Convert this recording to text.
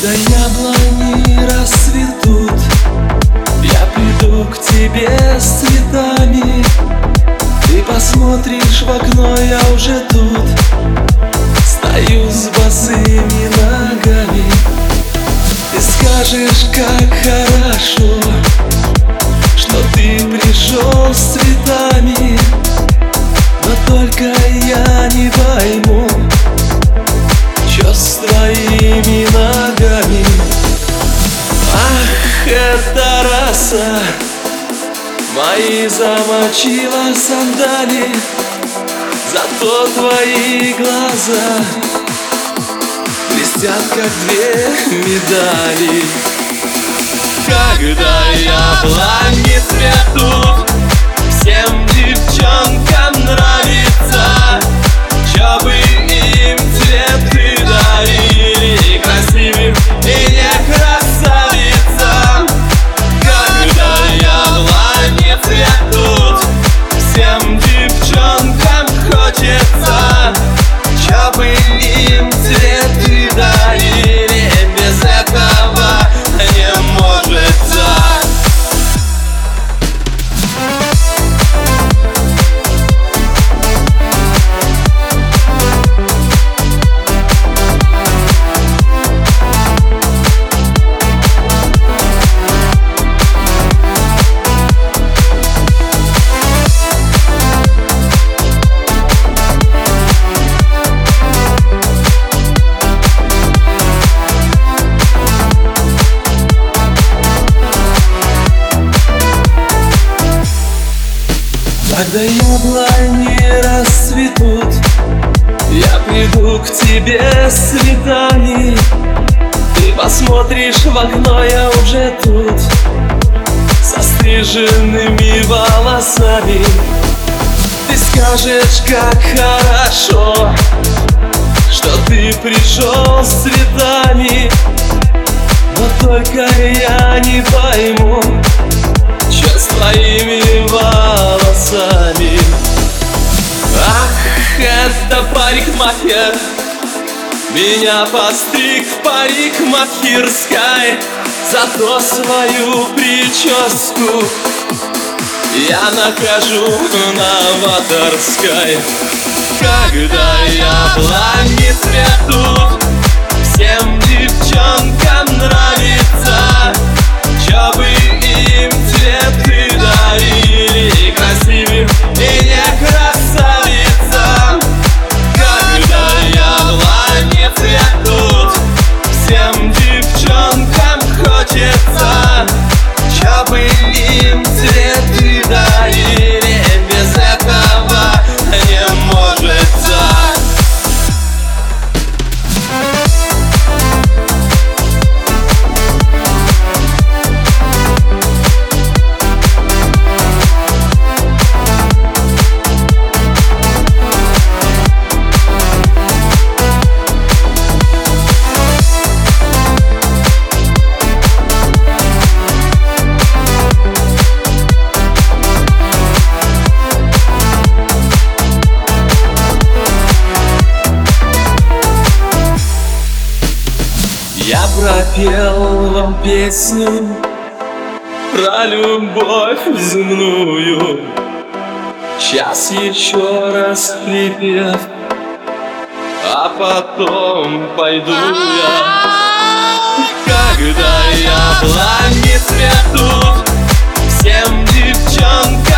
Когда яблони расцветут Я приду к тебе с цветами. Ты посмотришь в окно, я уже тут. Стою с босыми ногами. Ты скажешь, как хорошо Что ты пришел с цветами. Но только я не пойму роса Мои замочила сандали Зато твои глаза Блестят, как две медали. Когда яблони цветут Когда яблони расцветут Я приду к тебе с цветами. Ты посмотришь в окно, я уже тут Со стриженными волосами. Ты скажешь, как хорошо Что ты пришел с цветами. Но только я не пойму Чё с твоими волосами? Ах, это парикмахер. Меня постриг в парикмахерской Зато свою прическу. Я нахожу новаторской Когда яблони цветут Всем девчонкам нравится Я пропел вам песню Про любовь земную. Сейчас еще раз припев А потом пойду я. Когда яблони цветут Всем девчонкам